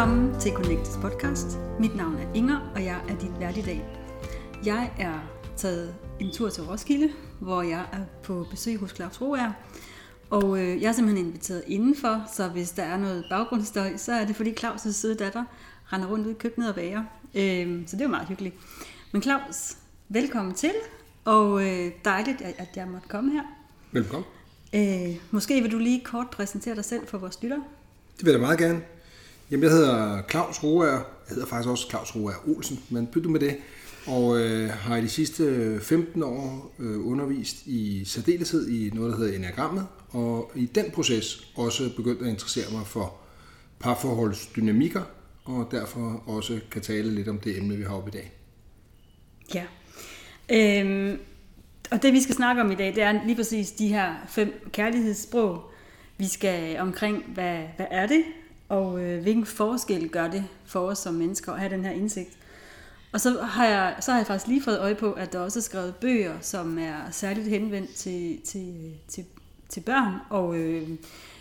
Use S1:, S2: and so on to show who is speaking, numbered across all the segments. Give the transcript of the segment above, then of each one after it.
S1: Velkommen til Connectes podcast. Mit navn er Inger, og jeg er din vært i dag. Jeg er taget en tur til Roskilde, hvor jeg er på besøg hos Claus Roer. Og øh, jeg er simpelthen inviteret indenfor, så hvis der er noget baggrundsstøj, så er det fordi Claus' søde datter render rundt ud i køkkenet og bager. Øh, så det er jo meget hyggeligt. Men Claus, velkommen til, og øh, dejligt, at jeg måtte komme her.
S2: Velkommen.
S1: Øh, måske vil du lige kort præsentere dig selv for vores lyttere.
S2: Det vil jeg meget gerne. Jamen, jeg hedder Claus Roer. Jeg hedder faktisk også Claus Roer Olsen, men byt med det. Og øh, har i de sidste øh, 15 år øh, undervist i særdeleshed i noget, der hedder enagrammet. Og i den proces også begyndt at interessere mig for parforholdsdynamikker, og derfor også kan tale lidt om det emne, vi har oppe i dag.
S1: Ja. Øhm, og det vi skal snakke om i dag, det er lige præcis de her fem kærlighedssprog. Vi skal omkring, hvad, hvad er det, og øh, hvilken forskel gør det for os som mennesker at have den her indsigt. Og så har, jeg, så har jeg faktisk lige fået øje på, at der også er skrevet bøger, som er særligt henvendt til, til, til, til børn. Og øh,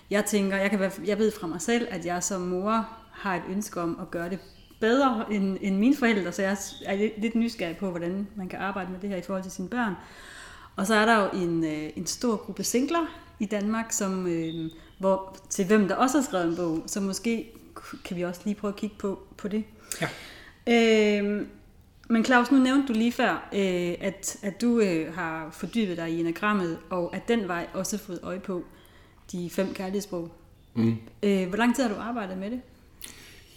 S1: jeg tænker, jeg, kan, jeg ved fra mig selv, at jeg som mor har et ønske om at gøre det bedre end, end mine forældre, så jeg er lidt nysgerrig på, hvordan man kan arbejde med det her i forhold til sine børn. Og så er der jo en, øh, en stor gruppe singler i Danmark, som, øh, hvor, til hvem der også har skrevet en bog, så måske kan vi også lige prøve at kigge på, på det.
S2: Ja.
S1: Øh, men Claus, nu nævnte du lige før, øh, at, at du øh, har fordybet dig i enagrammet, og at den vej også fået øje på de fem kærlighedssprog. Mm. Øh, hvor lang tid har du arbejdet med det?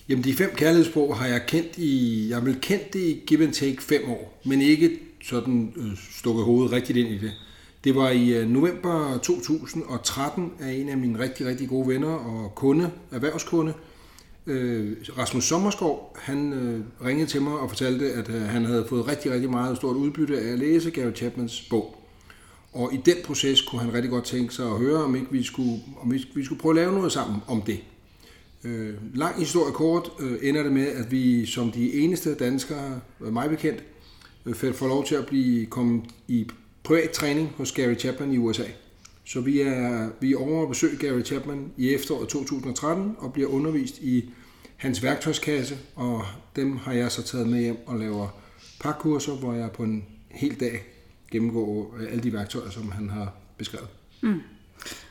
S2: Jamen, de fem kærlighedssprog har jeg kendt i, jeg har vel kendt det i give and take fem år, men ikke sådan øh, stukket hovedet rigtigt ind i det. Det var i øh, november 2013 af en af mine rigtig, rigtig gode venner og kunde, erhvervskunde, øh, Rasmus Sommerskov, han øh, ringede til mig og fortalte, at han havde fået rigtig, rigtig meget stort udbytte af at læse Gary Chapmans bog. Og i den proces kunne han rigtig godt tænke sig at høre, om ikke vi skulle, om vi, vi skulle prøve at lave noget sammen om det. Øh, lang historie kort øh, ender det med, at vi som de eneste danskere, øh, mig bekendt, øh, får lov til at blive kommet i privat træning hos Gary Chapman i USA. Så vi er, vi er over at besøge Gary Chapman i efteråret 2013 og bliver undervist i hans værktøjskasse, og dem har jeg så taget med hjem og laver pakkurser, hvor jeg på en hel dag gennemgår øh, alle de værktøjer, som han har beskrevet. Mm.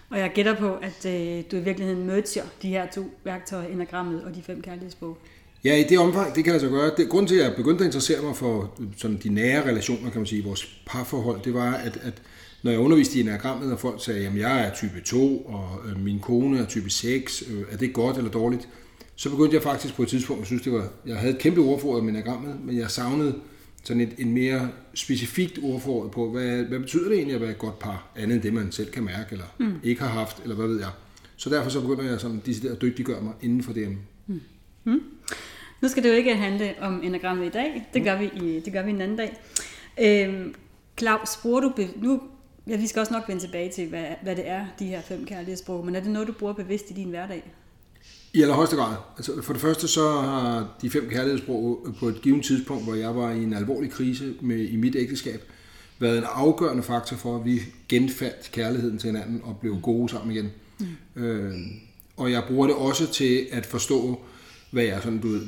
S1: Og jeg gætter på, at øh, du i virkeligheden merger de her to værktøjer, enagrammet og de fem kærlighedsbog.
S2: Ja, i det omfang, det kan jeg så gøre. Det, grunden til, at jeg begyndte at interessere mig for sådan de nære relationer, kan man sige, vores parforhold, det var, at, at når jeg underviste i enagrammet, og folk sagde, at jeg er type 2, og øh, min kone er type 6, øh, er det godt eller dårligt? Så begyndte jeg faktisk på et tidspunkt, at synes, det var, jeg havde et kæmpe ordforråd i enagrammet, men jeg savnede sådan et, en mere specifikt ordforråd på, hvad, hvad betyder det egentlig at være et godt par, andet end det, man selv kan mærke, eller mm. ikke har haft, eller hvad ved jeg. Så derfor så begynder jeg sådan at dygtiggøre mig inden for det. Mm. Mm.
S1: Nu skal det jo ikke handle om enagrammet i dag, det gør vi, i, det gør vi en anden dag. Øhm, Claus, bruger du, nu Ja, vi skal også nok vende tilbage til, hvad, hvad det er, de her fem kærlighedssprog. Men er det noget, du bruger bevidst i din hverdag?
S2: I allerhøjeste grad. Altså, for det første så har de fem kærlighedssprog på et givet tidspunkt, hvor jeg var i en alvorlig krise med, i mit ægteskab, været en afgørende faktor for, at vi genfandt kærligheden til hinanden og blev gode sammen igen. Mm. Øh, og jeg bruger det også til at forstå, hvad jeg sådan, du ved,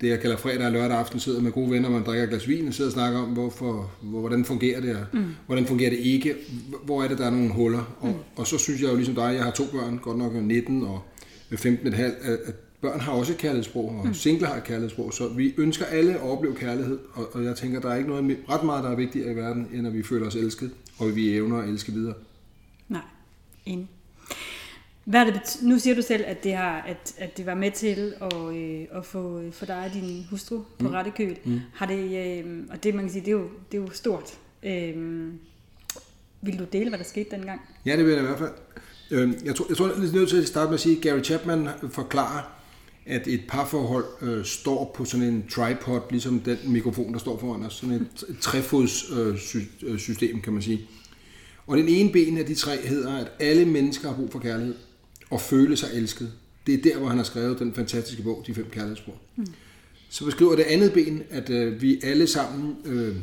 S2: det jeg kalder fredag og lørdag aften, sidder med gode venner, man drikker et glas vin og sidder og snakker om, hvorfor, hvordan fungerer det, og mm. hvordan fungerer det ikke, hvor er det, der er nogle huller. Og, mm. og så synes jeg jo ligesom dig, jeg har to børn, godt nok 19 og 15,5, at, børn har også et kærlighedssprog, og mm. single har et kærlighedssprog, så vi ønsker alle at opleve kærlighed, og, og jeg tænker, der er ikke noget ret meget, der er vigtigere i verden, end at vi føler os elsket, og vi evner at elske videre.
S1: Nej, enig. Hvad er det, nu siger du selv, at det, har, at, at det var med til at, øh, at få for dig og din hustru på mm. rette køl. Mm. Har det, øh, og det, man kan sige, det er jo, det er jo stort. Øh, vil du dele, hvad der skete dengang?
S2: Ja, det vil jeg i hvert fald. Øh, jeg tror, jeg tror, jeg er nødt til at starte med at sige, at Gary Chapman forklarer, at et parforhold øh, står på sådan en tripod, ligesom den mikrofon, der står foran os. Sådan et, et trefods øh, øh, system, kan man sige. Og den ene ben af de tre hedder, at alle mennesker har brug for kærlighed og føle sig elsket. Det er der, hvor han har skrevet den fantastiske bog, De fem kærlighedsspor. Mm. Så beskriver det andet ben, at øh, vi alle sammen øh,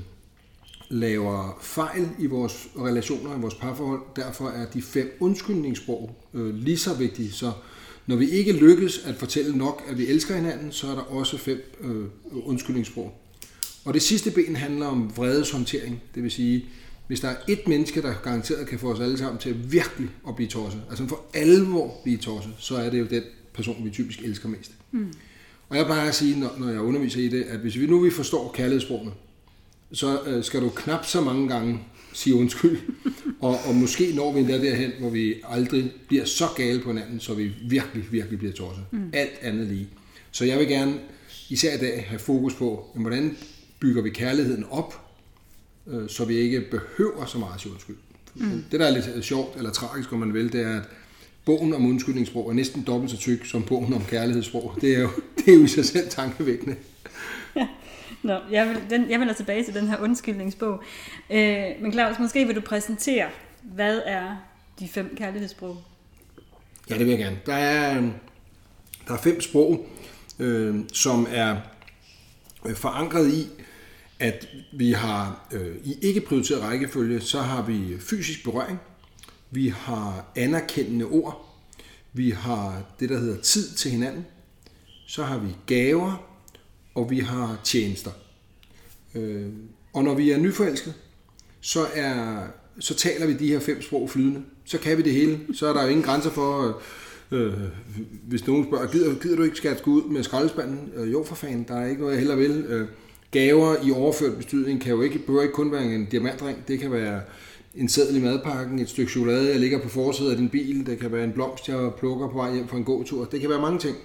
S2: laver fejl i vores relationer, i vores parforhold. Derfor er de fem undskyldningssprog øh, lige så vigtige. Så, Når vi ikke lykkes at fortælle nok, at vi elsker hinanden, så er der også fem øh, undskyldningssprog. Og det sidste ben handler om vredeshåndtering. Det vil sige, hvis der er et menneske, der garanteret kan få os alle sammen til at virkelig at blive tosset, altså for alvor blive tosset, så er det jo den person, vi typisk elsker mest. Mm. Og jeg bare at sige, når, når jeg underviser i det, at hvis vi nu vi forstår kærlighedssprogene, så øh, skal du knap så mange gange sige undskyld, og, og måske når vi endda derhen, hvor vi aldrig bliver så gale på hinanden, så vi virkelig, virkelig bliver tosset. Mm. Alt andet lige. Så jeg vil gerne, især i dag, have fokus på, hvordan bygger vi kærligheden op, øh, så vi ikke behøver så meget sige undskyld. Mm. Det, der er lidt sjovt eller tragisk, om man vil, det er, at bogen om undskyldningssprog er næsten dobbelt så tyk som bogen om kærlighedssprog. Det er jo, det er jo i sig selv tankevækkende.
S1: Ja. Nå, jeg, vil, den, jeg vender tilbage til den her undskyldningsbog. Øh, men Claus, måske vil du præsentere, hvad er de fem kærlighedssprog?
S2: Ja, det vil jeg gerne. Der er, der er fem sprog, øh, som er øh, forankret i, at vi har øh, i ikke prioriteret rækkefølge, så har vi fysisk berøring, vi har anerkendende ord, vi har det, der hedder tid til hinanden, så har vi gaver, og vi har tjenester. Øh, og når vi er nyforelsket, så, er, så taler vi de her fem sprog flydende. Så kan vi det hele. Så er der jo ingen grænser for, øh, hvis nogen spørger, gider, gider du ikke skat gå ud med skraldespanden? Øh, jo for fanden, der er ikke noget, jeg heller vil. Øh, gaver i overført bestydning kan jo ikke, behøver ikke kun være en diamantring. Det kan være en seddel i madpakken, et stykke chokolade, jeg ligger på forsiden af din bil. Det kan være en blomst, jeg plukker på vej hjem fra en gåtur. Det kan være mange ting.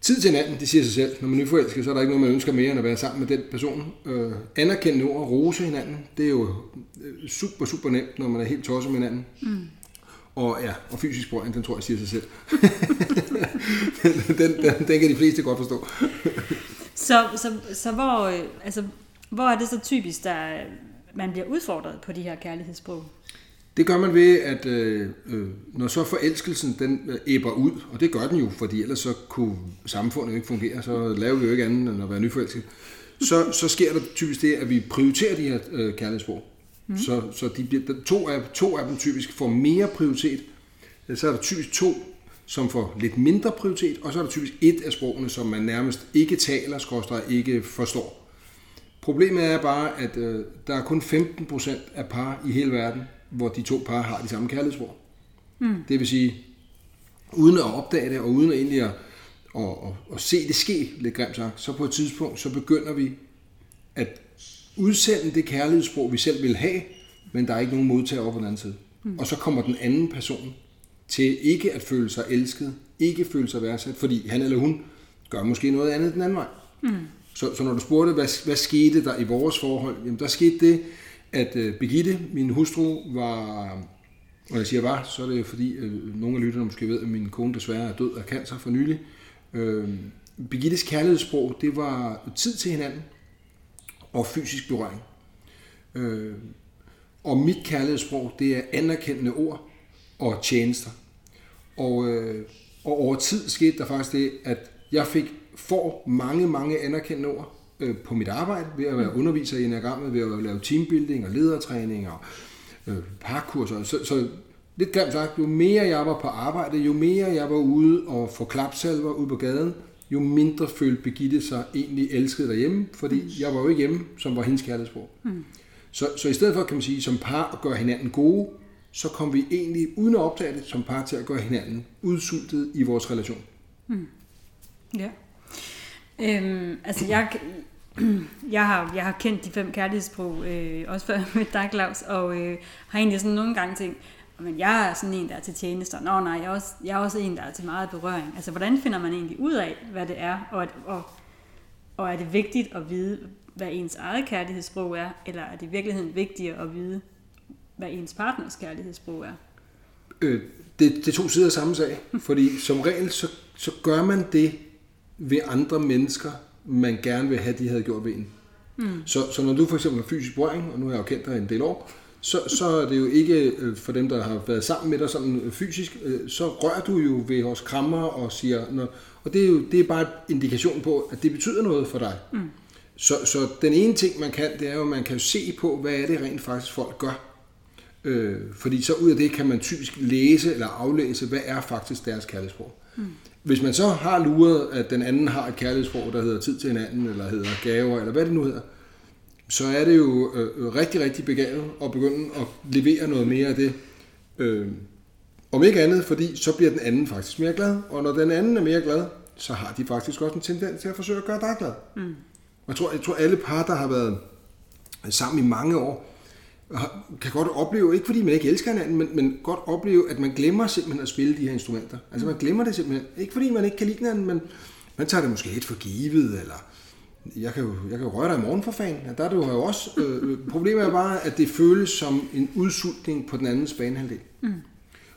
S2: Tid til hinanden, det siger sig selv. Når man er nyforelsket, så er der ikke noget, man ønsker mere end at være sammen med den person. Øh, anerkendende ord, rose hinanden, det er jo øh, super, super nemt, når man er helt tosset med hinanden. Mm. Og ja, og fysisk berøring, den tror jeg siger sig selv. den, den, den kan de fleste godt forstå.
S1: Så, så, så hvor, øh, altså, hvor er det så typisk, der man bliver udfordret på de her kærlighedssprog?
S2: Det gør man ved, at øh, øh, når så forelskelsen den øh, æbber ud, og det gør den jo, fordi ellers så kunne samfundet ikke fungere, så laver vi jo ikke andet end at være nyforelsket, så, så sker der typisk det, at vi prioriterer de her øh, kærlighedssprog. Mm. Så, så de bliver, to, af, to af dem typisk får mere prioritet. Så er der typisk to, som får lidt mindre prioritet, og så er der typisk et af sprogene, som man nærmest ikke taler, skorstræk ikke forstår. Problemet er bare, at øh, der er kun 15% af par i hele verden, hvor de to par har de samme kærlighedsord. Mm. Det vil sige, uden at opdage det, og uden at egentlig at, at, at, at se det ske, lidt grimt sagt, så på et tidspunkt, så begynder vi at udsende det kærlighedssprog, vi selv vil have, men der er ikke nogen modtager over på den anden side. Mm. Og så kommer den anden person til ikke at føle sig elsket, ikke føle sig værdsat, fordi han eller hun gør måske noget andet den anden vej. Mm. Så, så når du spurgte, hvad, hvad skete der i vores forhold, jamen der skete det, at uh, Birgitte, min hustru, var, og jeg siger var, så er det fordi, uh, nogle af lytterne måske ved, at min kone desværre er død af cancer for nylig. Uh, Birgittes kærlighedssprog, det var tid til hinanden og fysisk berøring. Uh, og mit kærlighedssprog, det er anerkendende ord og tjenester. Og, uh, og over tid skete der faktisk det, at jeg fik får mange, mange anerkendende ord øh, på mit arbejde, ved at være underviser i enagrammet, ved at lave teambuilding og ledertræning og øh, parkurser. Så, så lidt grimt sagt, jo mere jeg var på arbejde, jo mere jeg var ude og få klapsalver ud på gaden, jo mindre følte Begitte sig egentlig elsket derhjemme, fordi jeg var jo ikke hjemme, som var hendes kærlighedsbrug. Mm. Så, så i stedet for, kan man sige, som par at gøre hinanden gode, så kom vi egentlig, uden at opdage det, som par til at gøre hinanden udsultet i vores relation. Mm.
S1: Ja. Øhm, altså jeg, jeg, har, jeg har kendt de fem kærlighedssprog, øh, også før med dig, Claus, og øh, har egentlig sådan nogle gange tænkt, men jeg er sådan en, der er til tjenester. Nå nej, jeg er, også, jeg er også en, der er til meget berøring. Altså, hvordan finder man egentlig ud af, hvad det er? Og, og, og er det vigtigt at vide, hvad ens eget kærlighedssprog er? Eller er det i virkeligheden vigtigere at vide, hvad ens partners kærlighedssprog er?
S2: Øh, det, det er to sider af samme sag. Fordi som regel, så, så gør man det, ved andre mennesker, man gerne vil have, de havde gjort ved en. Mm. Så, så når du for eksempel har fysisk berøring, og nu har jeg jo kendt dig en del år, så, så er det jo ikke øh, for dem, der har været sammen med dig sådan øh, fysisk, øh, så rører du jo ved os krammer og siger, når, og det er jo det er bare en indikation på, at det betyder noget for dig. Mm. Så, så den ene ting, man kan, det er jo, at man kan se på, hvad er det rent faktisk folk gør. Øh, fordi så ud af det kan man typisk læse eller aflæse, hvad er faktisk deres kærlighedssprog. Mm. Hvis man så har luret, at den anden har et kærlighedssprog, der hedder tid til hinanden, eller hedder gaver, eller hvad det nu hedder, så er det jo øh, rigtig, rigtig begavet at begynde at levere noget mere af det. Øh, om ikke andet, fordi så bliver den anden faktisk mere glad, og når den anden er mere glad, så har de faktisk også en tendens til at forsøge at gøre dig glad. Mm. Jeg tror, jeg tror alle par, der har været sammen i mange år, kan godt opleve, ikke fordi man ikke elsker hinanden, men, men godt opleve, at man glemmer simpelthen at spille de her instrumenter. Altså man glemmer det simpelthen. Ikke fordi man ikke kan lide hinanden, men man tager det måske lidt for givet, eller jeg kan jo, jeg kan jo røre dig i morgen for fanden. Ja, der er det jo også. Øh, problemet er bare, at det føles som en udsultning på den andens banehalvdel. Mm.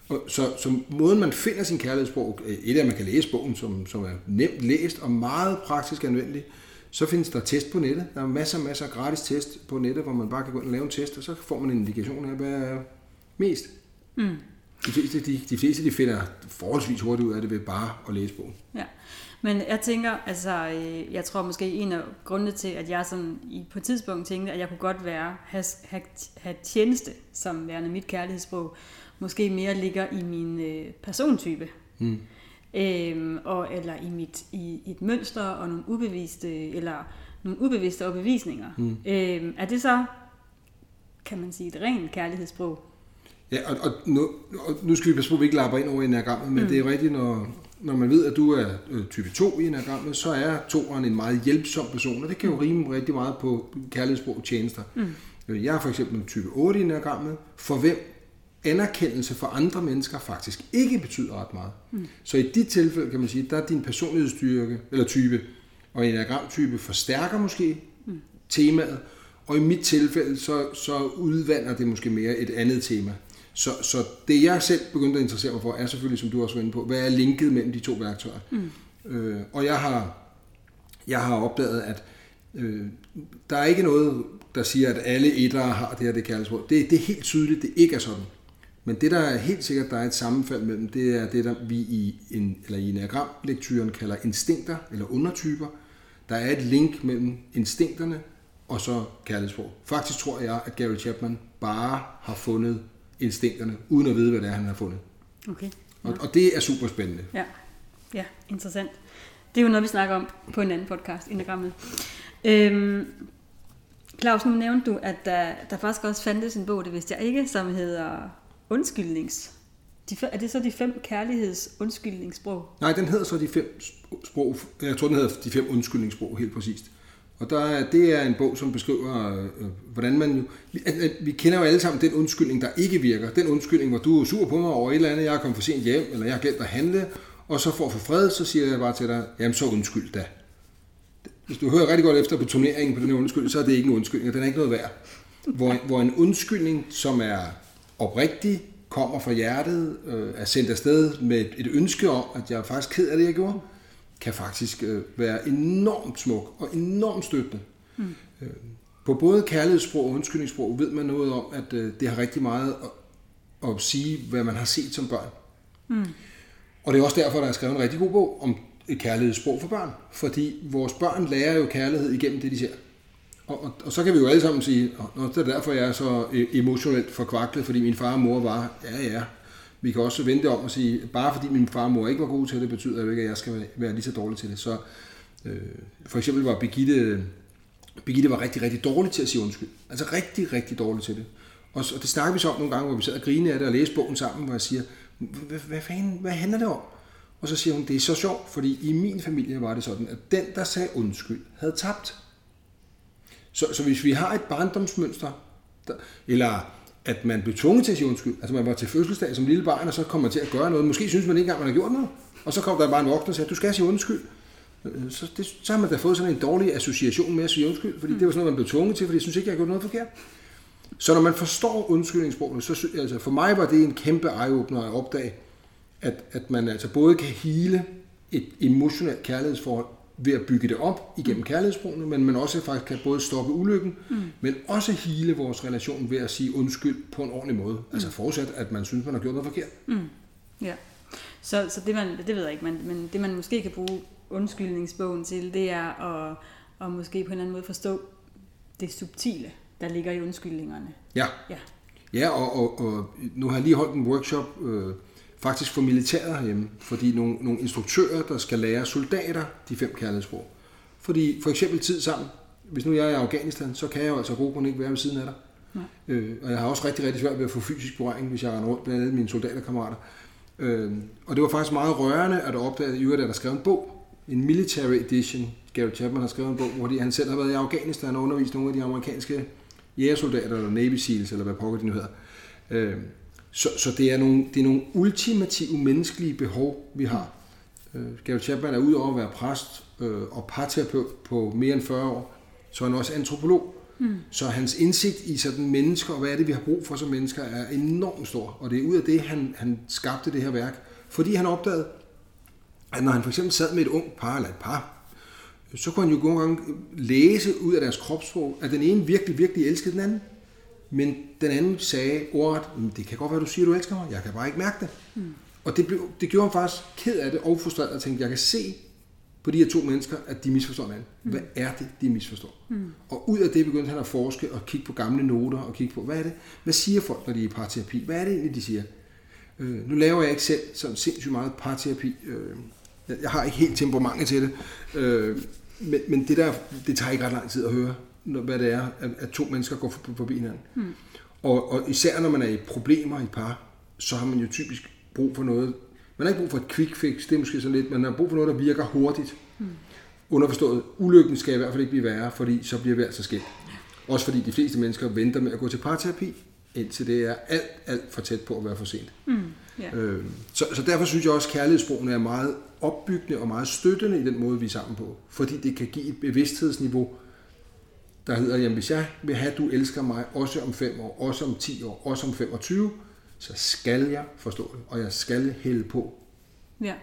S2: Og så, så måden man finder sin kærlighedssprog, et af at man kan læse bogen, som, som er nemt læst og meget praktisk anvendelig, så findes der test på nettet. Der er masser og masser af gratis test på nettet, hvor man bare kan gå ind og lave en test, og så får man en indikation af, hvad er mest. Mm. De fleste, de, de fleste de finder forholdsvis hurtigt ud af det ved bare at læse bogen.
S1: Ja. Men jeg tænker, altså, øh, jeg tror måske en af grundene til, at jeg sådan i, på et tidspunkt tænkte, at jeg kunne godt være, have, have, have tjeneste som værende mit kærlighedssprog, måske mere ligger i min øh, persontype. Mm. Øhm, og, eller i, mit, i, i et mønster og nogle ubevidste, eller nogle ubevidste overbevisninger. Mm. Øhm, er det så, kan man sige, et rent kærlighedssprog?
S2: Ja, og, og, nu, og nu skal vi passe på, at vi ikke lapper ind over i enagrammet, men mm. det er rigtigt, når, når man ved, at du er øh, type 2 i enagrammet, så er toeren en meget hjælpsom person, og det kan jo rime rigtig meget på kærlighedssprog tjenester. Mm. Jeg er for eksempel type 8 i enagrammet, for hvem anerkendelse for andre mennesker faktisk ikke betyder ret meget. Mm. Så i dit tilfælde kan man sige, der er din personlighedsstyrke, eller type, og en enagramtype forstærker måske mm. temaet, og i mit tilfælde, så, så udvander det måske mere et andet tema. Så, så det jeg selv begyndte at interessere mig for, er selvfølgelig, som du også var inde på, hvad er linket mellem de to værktøjer. Mm. Øh, og jeg har, jeg har opdaget, at øh, der er ikke noget, der siger, at alle etter har det her, det kaldes. Det, det er helt tydeligt, det ikke er sådan. Men det, der er helt sikkert, der er et sammenfald mellem, det er det, der vi i en, eller i enagramlektyren kalder instinkter eller undertyper. Der er et link mellem instinkterne og så kærlighedssprog. Faktisk tror jeg, at Gary Chapman bare har fundet instinkterne, uden at vide, hvad det er, han har fundet.
S1: Okay.
S2: Ja. Og, og det er super spændende.
S1: Ja. ja, interessant. Det er jo noget, vi snakker om på en anden podcast, Enagrammet. Øhm, Claus, nu nævnte du, at der, der faktisk også fandtes en bog, det vidste jeg ikke, som hedder Undskyldnings. De, er det så de fem kærligheds undskyldningssprog?
S2: Nej, den hedder så de fem sprog. Jeg tror, den hedder de fem undskyldningssprog, helt præcist. Og der, det er en bog, som beskriver, øh, hvordan man jo... Vi kender jo alle sammen den undskyldning, der ikke virker. Den undskyldning, hvor du er sur på mig over et eller andet, jeg er kommet for sent hjem, eller jeg har glemt at handle, og så for at få fred, så siger jeg bare til dig, jamen så undskyld da. Hvis du hører rigtig godt efter på turneringen på den her undskyldning, så er det ikke en undskyldning, og den er ikke noget værd. Hvor, hvor en undskyldning, som er oprigtig, kommer fra hjertet, øh, er sendt afsted med et, et ønske om, at jeg er faktisk ked af det, jeg gjorde, kan faktisk øh, være enormt smuk og enormt støttende. Mm. Øh, på både kærlighedssprog og undskyldningssprog ved man noget om, at øh, det har rigtig meget at, at sige, hvad man har set som børn. Mm. Og det er også derfor, der er skrevet en rigtig god bog om et kærlighedssprog for børn. Fordi vores børn lærer jo kærlighed igennem det, de ser. Og, og, og så kan vi jo alle sammen sige, at det er derfor, jeg er så e-, emotionelt forkvaklet, fordi min far og mor var, ja ja, vi kan også vente om og sige, bare fordi min far og mor ikke var gode til det, betyder det ikke, at jeg skal være lige så dårlig til det. Så øh, for eksempel var Birgitte, Birgitte var rigtig, rigtig dårlig til at sige undskyld. Altså rigtig, rigtig dårlig til det. Og, og det snakker vi så om nogle gange, hvor vi sad og griner af det og læste bogen sammen, hvor jeg siger, hvad, hvad fanden, hvad handler det om? Og så siger hun, det er så sjovt, fordi i min familie var det sådan, at den, der sagde undskyld, havde tabt. Så, så hvis vi har et barndomsmønster, der, eller at man blev tvunget til at sige undskyld, altså man var til fødselsdag som lille barn, og så kommer man til at gøre noget, måske synes man ikke engang, man har gjort noget, og så kommer der bare en voksen og siger, du skal sige undskyld. Øh, så, det, så har man da fået sådan en dårlig association med at sige undskyld, fordi det var sådan noget, man blev tvunget til, fordi jeg synes ikke, jeg har gjort noget forkert. Så når man forstår undskyldningssproget, så altså for mig var det en kæmpe eye-opener at opdage, at, at man altså både kan hele et emotionelt kærlighedsforhold, ved at bygge det op igennem kærlighedsbrugene, men man også faktisk kan både stoppe ulykken, mm. men også hele vores relation ved at sige undskyld på en ordentlig måde. Mm. Altså forudsat, at man synes, man har gjort noget forkert.
S1: Mm. Ja. Så, så det, man, det ved jeg ikke, men, men det man måske kan bruge undskyldningsbogen til, det er at, at måske på en eller anden måde forstå det subtile, der ligger i undskyldningerne.
S2: Ja. ja. Ja, og, og, og nu har jeg lige holdt en workshop øh, faktisk for militæret herhjemme, fordi nogle, nogle instruktører, der skal lære soldater de fem kærlighedssprog. Fordi for eksempel tid sammen, hvis nu jeg er i Afghanistan, så kan jeg jo altså god grund ikke være ved siden af dig. Øh, og jeg har også rigtig, rigtig svært ved at få fysisk berøring, hvis jeg render rundt blandt andet mine soldaterkammerater. Øh, og det var faktisk meget rørende at opdage, at der skrev en bog, en military edition. Gary Chapman har skrevet en bog, hvor han selv har været i Afghanistan og undervist nogle af de amerikanske jægersoldater, eller Navy Seals, eller hvad pokker de nu hedder. Øh, så, så det, er nogle, det er nogle ultimative menneskelige behov, vi har. Øh, Gary Chapman er udover at være præst øh, og parterapeut på mere end 40 år, så er han også antropolog. Mm. Så hans indsigt i sådan mennesker, og hvad er det, vi har brug for som mennesker, er enormt stor. Og det er ud af det, han, han skabte det her værk. Fordi han opdagede, at når han for eksempel sad med et ung par eller et par, så kunne han jo nogle gange læse ud af deres kropssprog, at den ene virkelig, virkelig elskede den anden. Men den anden sagde ordret, det kan godt være, du siger, du elsker mig, jeg kan bare ikke mærke det. Mm. Og det, blev, det gjorde ham faktisk ked af det og frustreret og tænkte, jeg kan se på de her to mennesker, at de misforstår hinanden. Mm. Hvad er det, de misforstår? Mm. Og ud af det begyndte han at forske og kigge på gamle noter og kigge på, hvad er det? Hvad siger folk, når de er i parterapi? Hvad er det egentlig, de siger? Øh, nu laver jeg ikke selv sådan sindssygt meget parterapi. Øh, jeg har ikke helt temperamentet til det. Øh, men, men det der, det tager ikke ret lang tid at høre, hvad det er, at, at to mennesker går forbi hinanden. Mm. Og, og især når man er i problemer i par, så har man jo typisk brug for noget. Man har ikke brug for et quick fix, det er måske sådan lidt, man har brug for noget, der virker hurtigt. Mm. Underforstået, ulykken skal i hvert fald ikke blive værre, fordi så bliver vi altså skilt. Også fordi de fleste mennesker venter med at gå til parterapi, indtil det er alt, alt for tæt på at være for sent. Mm. Yeah. Øh, så, så derfor synes jeg også, at kærlighedssprogene er meget opbyggende og meget støttende i den måde, vi er sammen på. Fordi det kan give et bevidsthedsniveau, der hedder, jamen hvis jeg vil have, at du elsker mig også om 5 år, også om 10 år, også om 25, så skal jeg forstå det, og jeg skal hælde på.
S1: Ja.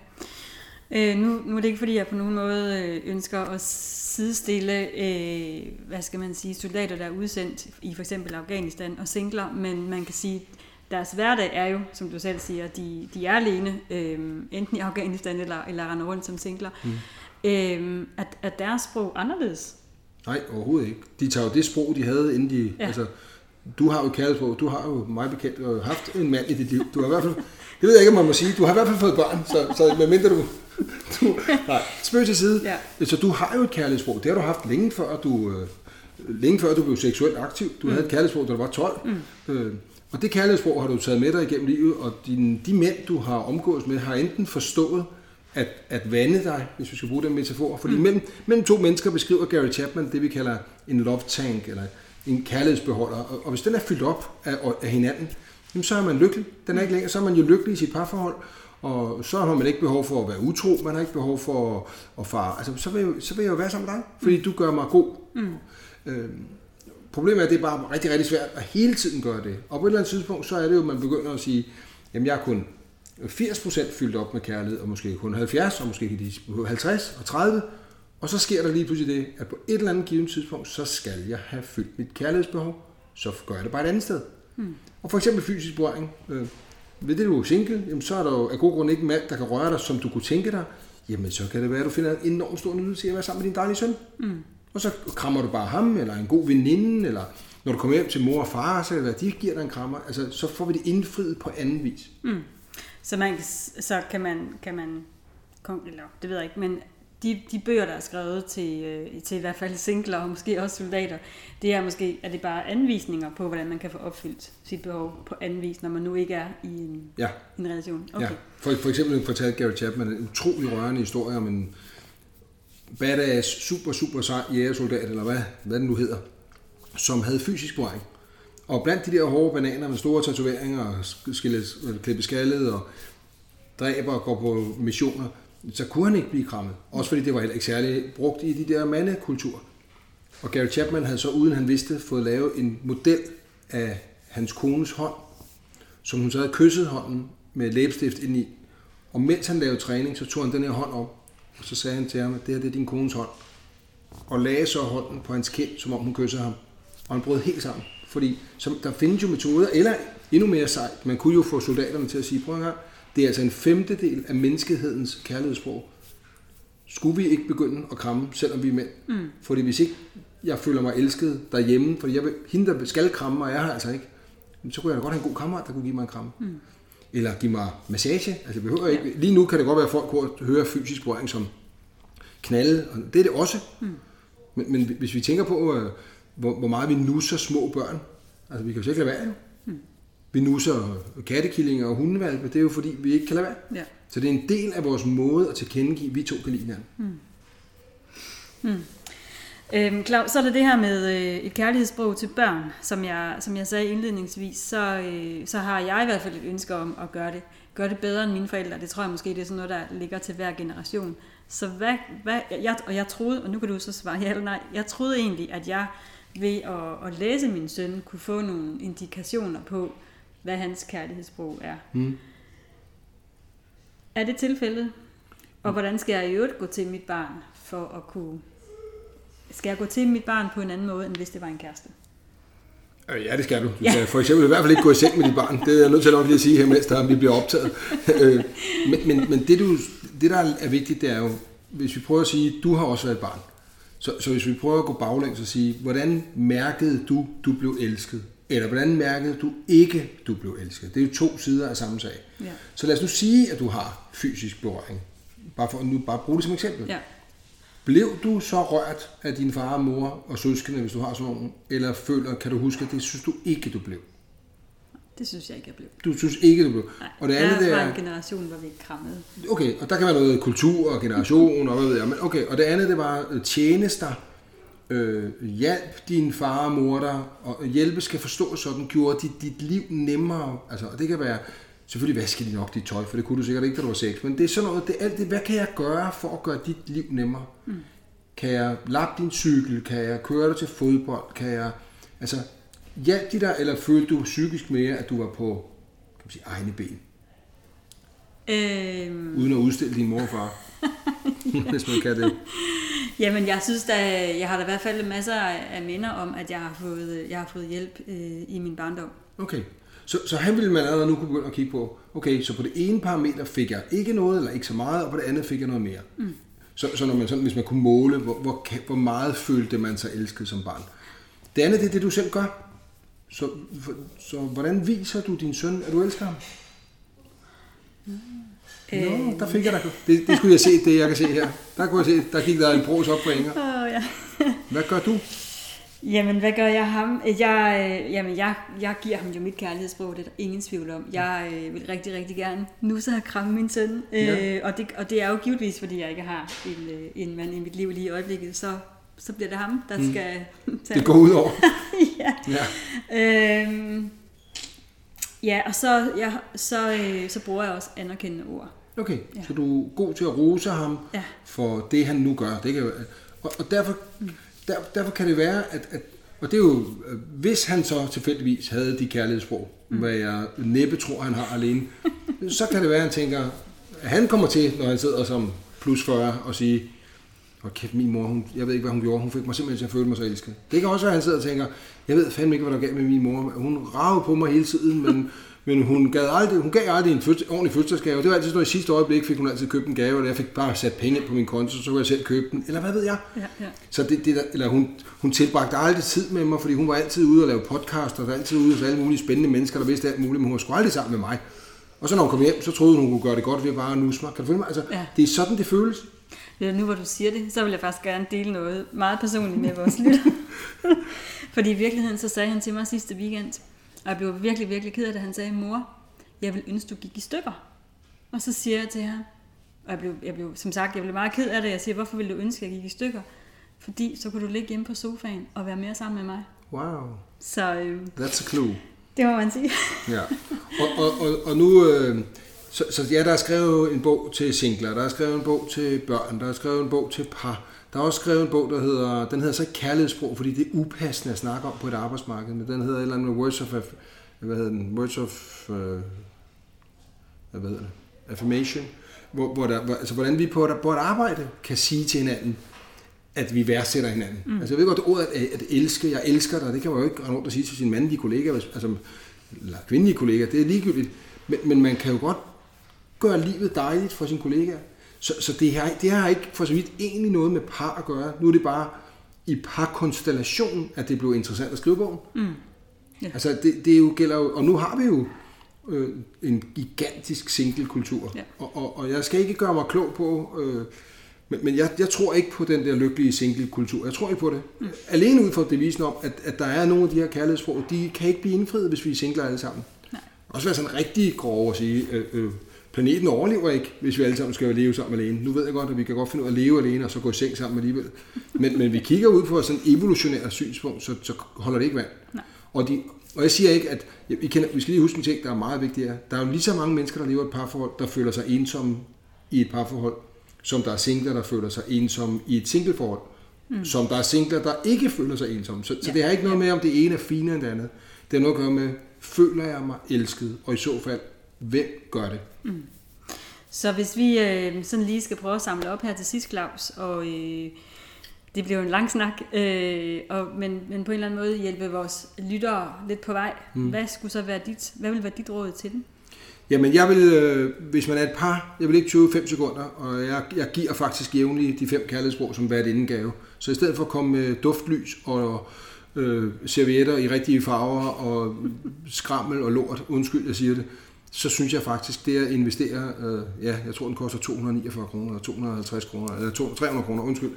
S1: Øh, nu, nu er det ikke fordi, jeg på nogen måde øh, ønsker at sidestille, øh, hvad skal man sige, soldater, der er udsendt i for eksempel Afghanistan og singler, men man kan sige, deres hverdag er jo, som du selv siger, de, de er alene, øh, enten i Afghanistan eller, eller render rundt som singler. Mm. Øh, at, at deres sprog anderledes?
S2: Nej, overhovedet ikke. De tager jo det sprog, de havde, inden de... Ja. Altså, du har jo kærlighedsprog, du har jo mig bekendt og haft en mand i dit liv. Du har i hvert fald, det ved jeg ikke, om man må sige, du har i hvert fald fået børn, så, så medmindre du... du nej, spøg til side. Ja. Så du har jo et kærlighedsprog. Det har du haft længe før du, øh, længe før du blev seksuelt aktiv. Du mm. havde et kærlighedsprog, da du var 12. Mm. Øh, og det kærlighedsprog har du taget med dig igennem livet, og din, de mænd, du har omgået med, har enten forstået at, at vande dig, hvis vi skal bruge den metafor. Fordi mm. mellem, mellem to mennesker beskriver Gary Chapman det, vi kalder en love tank, eller en kærlighedsbeholder. Og, og hvis den er fyldt op af, af hinanden, jamen, så er man lykkelig. Den er ikke længere, så er man jo lykkelig i sit parforhold. Og så har man ikke behov for at være utro, man har ikke behov for at, at fare. Altså, så vil, så vil jeg jo være sammen med dig, fordi mm. du gør mig god. Mm. Øhm, Problemet er, at det er bare rigtig, rigtig svært at hele tiden gøre det. Og på et eller andet tidspunkt, så er det jo, at man begynder at sige, jamen jeg er kun 80% fyldt op med kærlighed, og måske kun 70, og måske de 50 og 30. Og så sker der lige pludselig det, at på et eller andet givet tidspunkt, så skal jeg have fyldt mit kærlighedsbehov, så gør jeg det bare et andet sted. Hmm. Og for eksempel fysisk berøring. Øh, ved det, du er single, jamen, så er der jo af god grund ikke en mand, der kan røre dig, som du kunne tænke dig. Jamen, så kan det være, at du finder en enormt stor nydelse i at være sammen med din dejlige søn. Hmm. Og så krammer du bare ham, eller en god veninde, eller når du kommer hjem til mor og far, så eller de giver dig en krammer. Altså, så får vi det indfriet på anden vis. Mm.
S1: Så, man, så kan man, kan man eller det ved jeg ikke, men de, de bøger, der er skrevet til, øh, til i hvert fald singler og måske også soldater, det er måske, er det bare anvisninger på, hvordan man kan få opfyldt sit behov på anden vis, når man nu ikke er i en, ja. en relation.
S2: Okay. Ja. For, for eksempel fortalte Gary Chapman en utrolig rørende historie om en, badass, super, super sej jægersoldat, eller hvad, hvad den nu hedder, som havde fysisk berøring. Og blandt de der hårde bananer med store tatoveringer og klippe skaldet og dræber og går på missioner, så kunne han ikke blive krammet. Også fordi det var heller ikke særligt brugt i de der mandekultur. Og Gary Chapman havde så, uden han vidste, fået lavet en model af hans kones hånd, som hun så havde kysset hånden med læbestift ind i. Og mens han lavede træning, så tog han den her hånd op og så sagde han til ham, at det her det er din kones hånd. Og lagde så hånden på hans kind, som om hun kyssede ham. Og han brød helt sammen. Fordi som, der findes jo metoder, eller endnu mere sejt, man kunne jo få soldaterne til at sige, prøv en gang, det er altså en femtedel af menneskehedens kærlighedssprog. Skulle vi ikke begynde at kramme, selvom vi er mænd? Mm. Fordi hvis ikke jeg føler mig elsket derhjemme, fordi jeg vil, hende, der skal kramme mig, er her altså ikke. så kunne jeg da godt have en god kammerat, der kunne give mig en kram. Mm. Eller give mig massage. Altså, behøver ikke. Lige nu kan det godt være, at folk kunne høre fysisk berøring som knalde, og det er det også. Mm. Men, men hvis vi tænker på, øh, hvor, hvor meget vi nusser små børn, altså vi kan jo slet ikke lade være jo. Mm. Vi nusser kattekillinger og hundevalpe, det er jo fordi, vi ikke kan lade være.
S1: Ja.
S2: Så det er en del af vores måde at tilkendegive, at vi to kan lide hinanden.
S1: Mm. Mm. Øhm, Claus, så er der det her med øh, et kærlighedssprog til børn, som jeg, som jeg sagde indledningsvis, så, øh, så har jeg i hvert fald et ønske om at gøre det, gøre det bedre end mine forældre. Det tror jeg måske, det er sådan noget, der ligger til hver generation. Så hvad, hvad jeg, og jeg troede, og nu kan du så svare ja eller nej, jeg troede egentlig, at jeg ved at, at læse min søn kunne få nogle indikationer på, hvad hans kærlighedssprog er.
S2: Mm.
S1: Er det tilfældet? Og hvordan skal jeg i øvrigt gå til mit barn for at kunne... Skal jeg gå til mit barn på en anden måde, end hvis det var en kæreste?
S2: Øh, Ja, det skal du. Du
S1: Ja.
S2: skal for eksempel i hvert fald ikke gå i seng med dit barn. Det er jeg nødt til nok lige at sige her, mens der, vi bliver optaget. Øh, men, men, men det, du, det, der er vigtigt, det er jo, hvis vi prøver at sige, du har også været et barn. Så, så hvis vi prøver at gå baglæns og sige, hvordan mærkede du, du blev elsket? Eller hvordan mærkede du ikke, du blev elsket? Det er jo to sider af samme sag.
S1: Ja.
S2: Så lad os nu sige, at du har fysisk berøring. Bare for at nu bare bruge det som eksempel.
S1: Ja.
S2: Blev du så rørt af din far og mor og søskende, hvis du har sådan nogen? Eller føler, kan du huske, at det synes du ikke, du blev?
S1: Det synes jeg ikke, jeg blev.
S2: Du synes ikke, du blev.
S1: Nej,
S2: Og det andet, det
S1: jeg var en generation, hvor vi ikke krammede.
S2: Okay, og der kan være noget kultur og generation og hvad ved jeg. Men okay, og det andet, det var øh, tjenester. Øh, hjælp din far og mor dig, og hjælpe skal forstå sådan, gjorde dit, dit liv nemmere. Altså, og det kan være, selvfølgelig vaske de nok dit tøj, for det kunne du sikkert ikke, da du var sex, men det er sådan noget, det er alt det, hvad kan jeg gøre for at gøre dit liv nemmere? Mm. Kan jeg lappe din cykel? Kan jeg køre dig til fodbold? Kan jeg, altså, hjælp de dig, eller følte du psykisk mere, at du var på kan man sige, egne ben,
S1: Øhm,
S2: uden at udstille din mor og far? Hvis man kan det.
S1: jamen, jeg synes da, jeg har da i hvert fald masser af minder om, at jeg har fået, jeg har fået hjælp øh, i min barndom.
S2: Okay. Så, så han ville man allerede nu kunne begynde at kigge på, okay, så på det ene parameter fik jeg ikke noget, eller ikke så meget, og på det andet fik jeg noget mere. Mm. Så, så når man sådan, hvis man kunne måle, hvor, hvor, hvor meget følte man sig elsket som barn. Det andet, det er det, du selv gør. Så, for, så hvordan viser du din søn, at du elsker ham? Nå, der fik jeg da. Det, det skulle jeg se, det jeg kan se her. Der kunne jeg se, der gik der en bros op på Inger.
S1: Åh, ja.
S2: Hvad gør du?
S1: Jamen, hvad gør jeg ham? Jeg, øh, jamen, jeg, jeg giver ham jo mit kærlighedssprog, det er der ingen tvivl om. Jeg øh, vil rigtig, rigtig gerne nu så have kramme min søn.
S2: Ja.
S1: Øh, og, det, og det er jo givetvis, fordi jeg ikke har en, øh, en mand i mit liv lige i øjeblikket, så, så bliver det ham, der mm. skal tage
S2: Det går ud over.
S1: ja. Øhm, ja, og så, ja, så, øh, så bruger jeg også anerkendende ord.
S2: Okay,
S1: Ja.
S2: så du er god til at rose ham
S1: Ja.
S2: for det, han nu gør. Det kan, og, og derfor, der, derfor kan det være, at, at og det er jo, hvis han så tilfældigvis havde de kærlighedssprog, mm. hvad jeg næppe tror, han har alene, så kan det være, at han tænker, at han kommer til, når han sidder som plus 40 og siger, og kæft, min mor, hun, jeg ved ikke, hvad hun gjorde. Hun fik mig simpelthen til at føle mig så elsket. Det kan også være, at han sidder og tænker, jeg ved fandme ikke, hvad der gav med min mor. Hun ragede på mig hele tiden, men, men hun, gav aldrig, hun gav aldrig en fødsel, ordentlig fødselsdagsgave. Det var altid sådan noget, i sidste øjeblik fik hun altid købt en gave, og jeg fik bare sat penge på min konto, så kunne jeg selv købe den. Eller hvad ved jeg?
S1: Ja, ja.
S2: Så det, det der, eller hun, hun tilbragte aldrig tid med mig, fordi hun var altid ude og lave podcast, og var altid ude hos alle mulige spændende mennesker, der vidste alt muligt, men hun var sgu aldrig sammen med mig. Og så når hun kom hjem, så troede hun, hun kunne gøre det godt ved bare at nusse mig. Kan du følge mig? Altså,
S1: Ja.
S2: Det er sådan, det føles.
S1: Nu hvor du siger det, så vil jeg faktisk gerne dele noget meget personligt med vores lytter. Fordi i virkeligheden, så sagde han til mig sidste weekend, og jeg blev virkelig, virkelig ked af det, han sagde, mor, jeg vil ønske, du gik i stykker. Og så siger jeg til ham, og jeg blev, jeg blev, som sagt, jeg blev meget ked af det, jeg siger, hvorfor vil du ønske, at jeg gik i stykker? Fordi så kunne du ligge hjemme på sofaen og være mere sammen med mig.
S2: Wow,
S1: Så øh,
S2: that's a clue.
S1: det må man sige.
S2: Ja. Og, og, og, og nu, øh, så, så ja, der er skrevet en bog til singler, der er skrevet en bog til børn, der er skrevet en bog til par. Der er også skrevet en bog, der hedder, den hedder så kærlighedssprog, fordi det er upassende at snakke om på et arbejdsmarked, men den hedder et eller andet med Words of, hvad hedder den, Words of, øh, hvad hedder det, Affirmation, hvor, hvor der, hvor, altså hvordan vi på et, på et arbejde kan sige til hinanden, at vi værdsætter hinanden. Mm. Altså jeg ved godt, at ordet at, at elske, jeg elsker dig, det kan man jo ikke rende rundt og sige til sin mandlige kollega, altså, eller kvindelige kollega, det er ligegyldigt. Men, men man kan jo godt gøre livet dejligt for sine kollegaer. Så, så det, her, det har ikke for så vidt egentlig noget med par at gøre. Nu er det bare i parkonstellation, at det blev interessant at skrive bogen. Mm. Ja. Altså det, det jo gælder jo, og nu har vi jo øh, en gigantisk single-kultur. Ja. Og, og, og jeg skal ikke gøre mig klog på, øh, men, men jeg, jeg tror ikke på den der lykkelige single-kultur. Jeg tror ikke på det. Mm. Alene ud fra devisen om, at, at der er nogle af de her kærlighedssprog, de kan ikke blive indfriet, hvis vi er singler alle sammen. Nej. Også være sådan rigtig grov at sige, øh, øh, planeten overlever ikke, hvis vi alle sammen skal leve sammen alene. Nu ved jeg godt, at vi kan godt finde ud af at leve alene, og så gå i seng sammen alligevel. Men, men vi kigger ud på sådan et evolutionært synspunkt, så, så holder det ikke vand. Nej. Og, de, og jeg siger ikke, at vi, kender, vi skal lige huske en ting, der er meget vigtigt. Der er jo lige så mange mennesker, der lever et parforhold, der føler sig ensomme i et parforhold, som der er singler, der føler sig ensomme i et singleforhold. Mm. Som der er singler, der ikke føler sig ensomme. Så, ja. så det har ikke noget med, om det ene er finere end det andet. Det har noget at gøre med, føler jeg mig elsket? Og i så fald, hvem gør det? Mm.
S1: Så hvis vi øh, sådan lige skal prøve at samle op her til sidst, Claus, og øh, det bliver jo en lang snak, øh, og, men, men på en eller anden måde hjælpe vores lyttere lidt på vej. Mm. Hvad skulle så være dit, hvad vil være dit råd til dem?
S2: Jamen, jeg vil, øh, hvis man er et par, jeg vil ikke 25 sekunder, og jeg, jeg giver faktisk jævnligt de fem kærlighedsbrug som hvert indengave. Så i stedet for at komme med duftlys og øh, servietter i rigtige farver og skrammel og lort, undskyld, jeg siger det, så synes jeg faktisk, det at investere, øh, ja, jeg tror den koster 249 kroner, eller 250 kroner, eller 300 kroner, undskyld,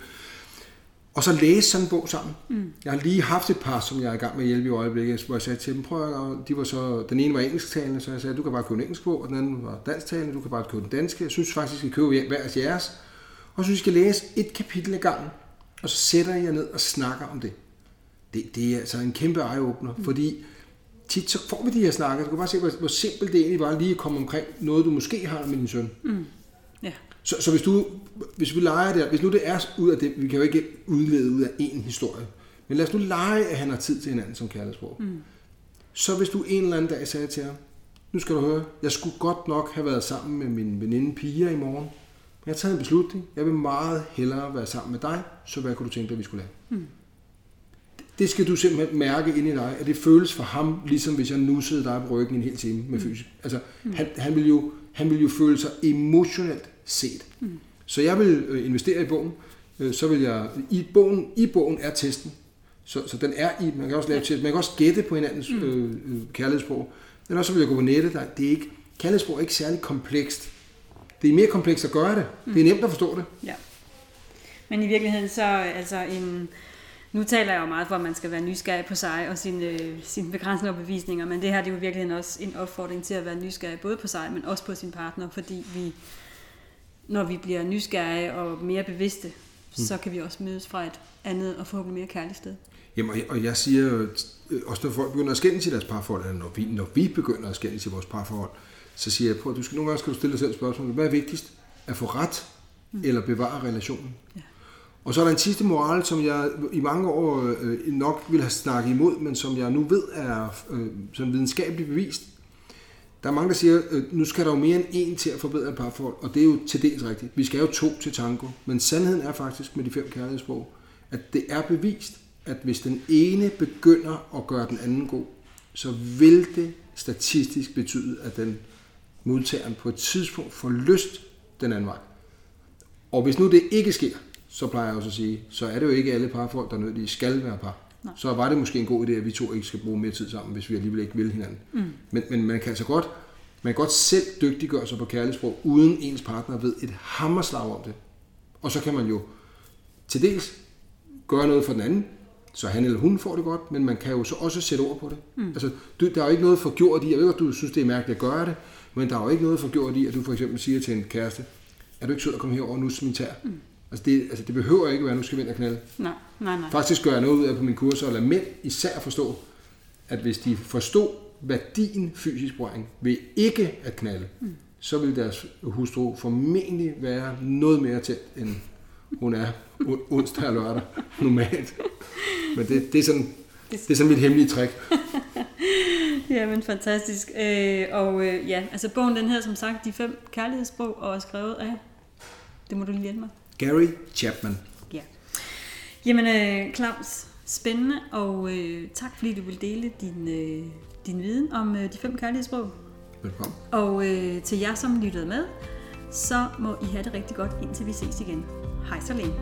S2: og så læse sådan en bog sammen. Mm. Jeg har lige haft et par, som jeg er i gang med at hjælpe i øjeblikket, hvor jeg sagde til dem, prøv at, de var så, den ene var engelsktalende, så jeg sagde, du kan bare købe en engelsk bog, og den anden var dansktalende, du kan bare købe den danske. Jeg synes faktisk, at I skal købe hver jeres, og så synes, I skal læse et kapitel ad gangen, og så sætter jeg ned og snakker om det. Det, det er altså en kæmpe eye-opener, mm. fordi tit så får vi de her snakker. Du kan bare se, hvor, hvor simpelt det egentlig var lige at komme omkring noget, du måske har med din søn. Mm. Ja. Så, så hvis, du, hvis vi leger det, hvis nu det er ud af det, vi kan jo ikke udlede ud af en historie, men lad os nu lege, at han har tid til hinanden som kærlighedsbrug. Mm. Så hvis du en eller anden dag sagde til ham, nu skal du høre, jeg skulle godt nok have været sammen med min veninde Pia i morgen, men jeg har taget en beslutning. Jeg vil meget hellere være sammen med dig, så hvad kunne du tænke dig, vi skulle lave? Mm. Det skal du simpelthen mærke ind i dig, at det føles for ham, ligesom hvis jeg nussede dig på ryggen en hel time med mm. fysisk. Altså, mm. han, han, vil jo, han vil jo føle sig emotionelt set. Mm. Så jeg vil øh, investere i bogen. Øh, så vil jeg i bogen i bogen er testen. Så, så den er i. Man kan også lave test. Man kan også gætte på hinandens mm. øh, øh kærlighedssprog. Eller så vil jeg gå på nettet. Der, det er ikke kærlighedssprog er ikke særlig komplekst. Det er mere komplekst at gøre det. Mm. Det er nemt at forstå det. Ja.
S1: Men i virkeligheden så altså en nu taler jeg jo meget for, at man skal være nysgerrig på sig og sine, øh, sine begrænsende bevisninger, men det her det er jo virkelig også en opfordring til at være nysgerrig både på sig, men også på sin partner, fordi vi, når vi bliver nysgerrige og mere bevidste, mm. så kan vi også mødes fra et andet og forhåbentlig mere kærligt sted.
S2: Jamen, og jeg siger øh, også når folk begynder at skændes i deres parforhold, eller når vi, når vi begynder at skændes i vores parforhold, så siger jeg, prøv, du skal, nogle gange skal du stille dig selv spørgsmål, hvad er vigtigst? At få ret, mm. eller bevare relationen? Ja. Og så er der en sidste moral, som jeg i mange år øh, nok ville have snakket imod, men som jeg nu ved er øh, som videnskabeligt bevist. Der er mange, der siger, øh, nu skal der jo mere end en til at forbedre et parforhold, og det er jo til dels rigtigt. Vi skal jo to til tango, men sandheden er faktisk med de fem kærlighedssprog, at det er bevist, at hvis den ene begynder at gøre den anden god, så vil det statistisk betyde, at den modtageren på et tidspunkt får lyst den anden vej. Og hvis nu det ikke sker, så plejer jeg også at sige, så er det jo ikke alle parfolk, der nødvendigvis skal være par. Nej. Så var det måske en god idé, at vi to ikke skal bruge mere tid sammen, hvis vi alligevel ikke vil hinanden. Mm. Men, men man kan altså godt, man kan godt selv dygtiggøre sig på kærlighedssprog, uden ens partner ved et hammerslag om det. Og så kan man jo til dels gøre noget for den anden, så han eller hun får det godt, men man kan jo så også sætte ord på det. Mm. Altså, der er jo ikke noget for gjort i, jeg ved at du synes, det er mærkeligt at gøre det, men der er jo ikke noget for gjort i, at du for eksempel siger til en kæreste, er du ikke sød at komme herover nu min tær? Mm. Altså det, altså det behøver ikke være, at nu skal vi ind og knalde.
S1: Nej, nej, nej.
S2: Faktisk gør jeg noget ud af på mine kurser, og lade mænd især forstå, at hvis de forstod værdien fysisk berøring ved ikke at knalde, mm. så vil deres hustru formentlig være noget mere tæt, end hun er onsdag og lørdag normalt. Men det, det, er sådan, det er sådan mit hemmelige trick.
S1: ja, men fantastisk. Øh, og øh, ja, altså bogen den her som sagt De fem kærlighedssprog og er skrevet af, det må du lige hjælpe mig.
S2: Gary Chapman.
S1: Ja. Jamen, øh, Claus, spændende, og øh, tak fordi du vil dele din, øh, din viden om øh, de fem kærlighedssprog.
S2: Velkommen.
S1: Og øh, til jer, som lyttede med, så må I have det rigtig godt, indtil vi ses igen. Hej så længe.